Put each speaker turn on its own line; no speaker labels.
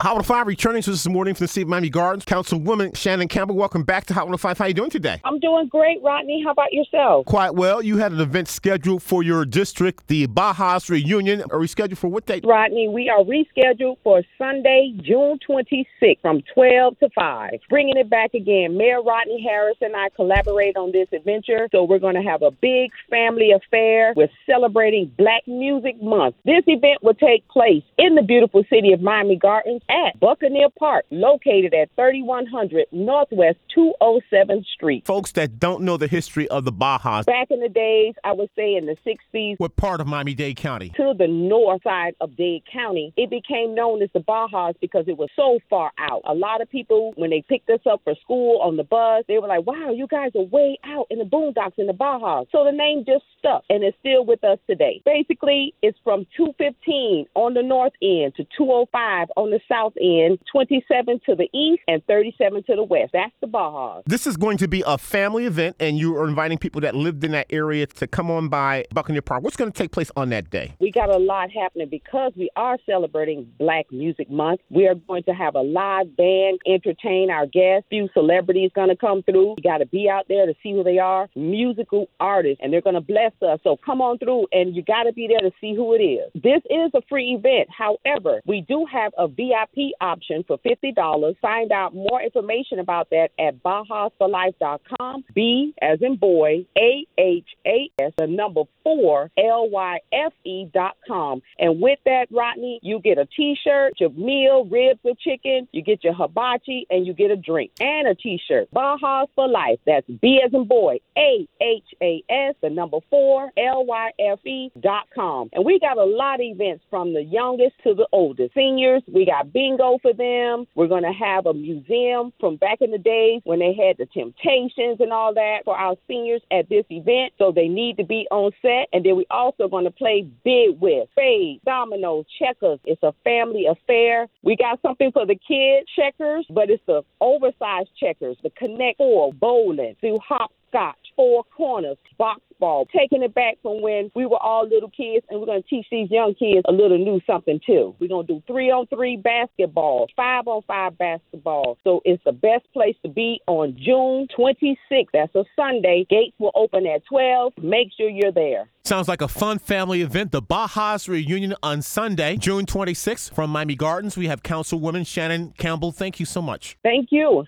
Hot 105 returning to us this morning from the city of Miami Gardens. Councilwoman Shannon Campbell, welcome back to Hot 105. How are you doing today?
I'm doing great, Rodney. How about yourself?
Quite well. You had an event scheduled for your district, the Bahas reunion. Are we scheduled for what date?
Rodney, we are rescheduled for Sunday, June 26th from 12 to 5. Bringing it back again. Mayor Rodney Harris and I collaborate on this adventure, so we're going to have a big family affair. We're celebrating Black Music Month. This event will take place in the beautiful city of Miami Gardens at Buccaneer Park, located at 3100 Northwest 207th Street.
Folks that don't know the history of the Bahas,
Back in the days, I would say in the 60s,
what part of Miami-Dade County?
to the north side of Dade County, it became known as the Bahas because it was so far out. A lot of people, when they picked us up for school on the bus, they were like, wow, you guys are way out in the boondocks in the Bahas. So the name just stuck and it's still with us today. Basically, it's from 215 on the north end to 205 on the south end, 27 to the east, and 37 to the west. That's the Bahas.
This is going to be a family event, and you are inviting people that lived in that area to come on by Buccaneer Park. What's going to take place on that day?
We got a lot happening because we are celebrating Black Music Month. We are going to have a live band entertain our guests. Few celebrities going to come through. You got to be out there to see who they are. Musical artists, and they're going to bless us. So come on through, and you got to be there to see who it is. This is a free event. However, we do have a VIP option for fifty dollars. Find out more information about that at BahasForLife.com. B as in boy, A H A S, the number four, L Y F E dot com. And with that, Rodney, you get a T-shirt, your meal, ribs or chicken. You get your hibachi, and you get a drink and a T-shirt. Bahas for Life. That's B as in boy, A H A S, the number four, L Y F E dot com. And we got a lot of events from the youngest to the oldest. Seniors, we got bingo for them. We're going to have a museum from back in the days when they had the Temptations and all that for our seniors at this event. So they need to be on set. And then we also going to play bid whist spades, dominoes, checkers. It's a family affair. We got something for the kids, checkers, but it's the oversized checkers, the Connect Four, bowling, through hopscotch, four corners, box ball, taking it back from when we were all little kids, and we're going to teach these young kids a little new something too. We're going to do three on three basketball, five on five basketball. So it's the best place to be on June 26th. That's a Sunday. Gates will open at 12. Make sure you're there.
Sounds like a fun family event. The Bahas reunion on Sunday, June 26th from Miami Gardens. We have Councilwoman Shannon Campbell. Thank you so much.
Thank you.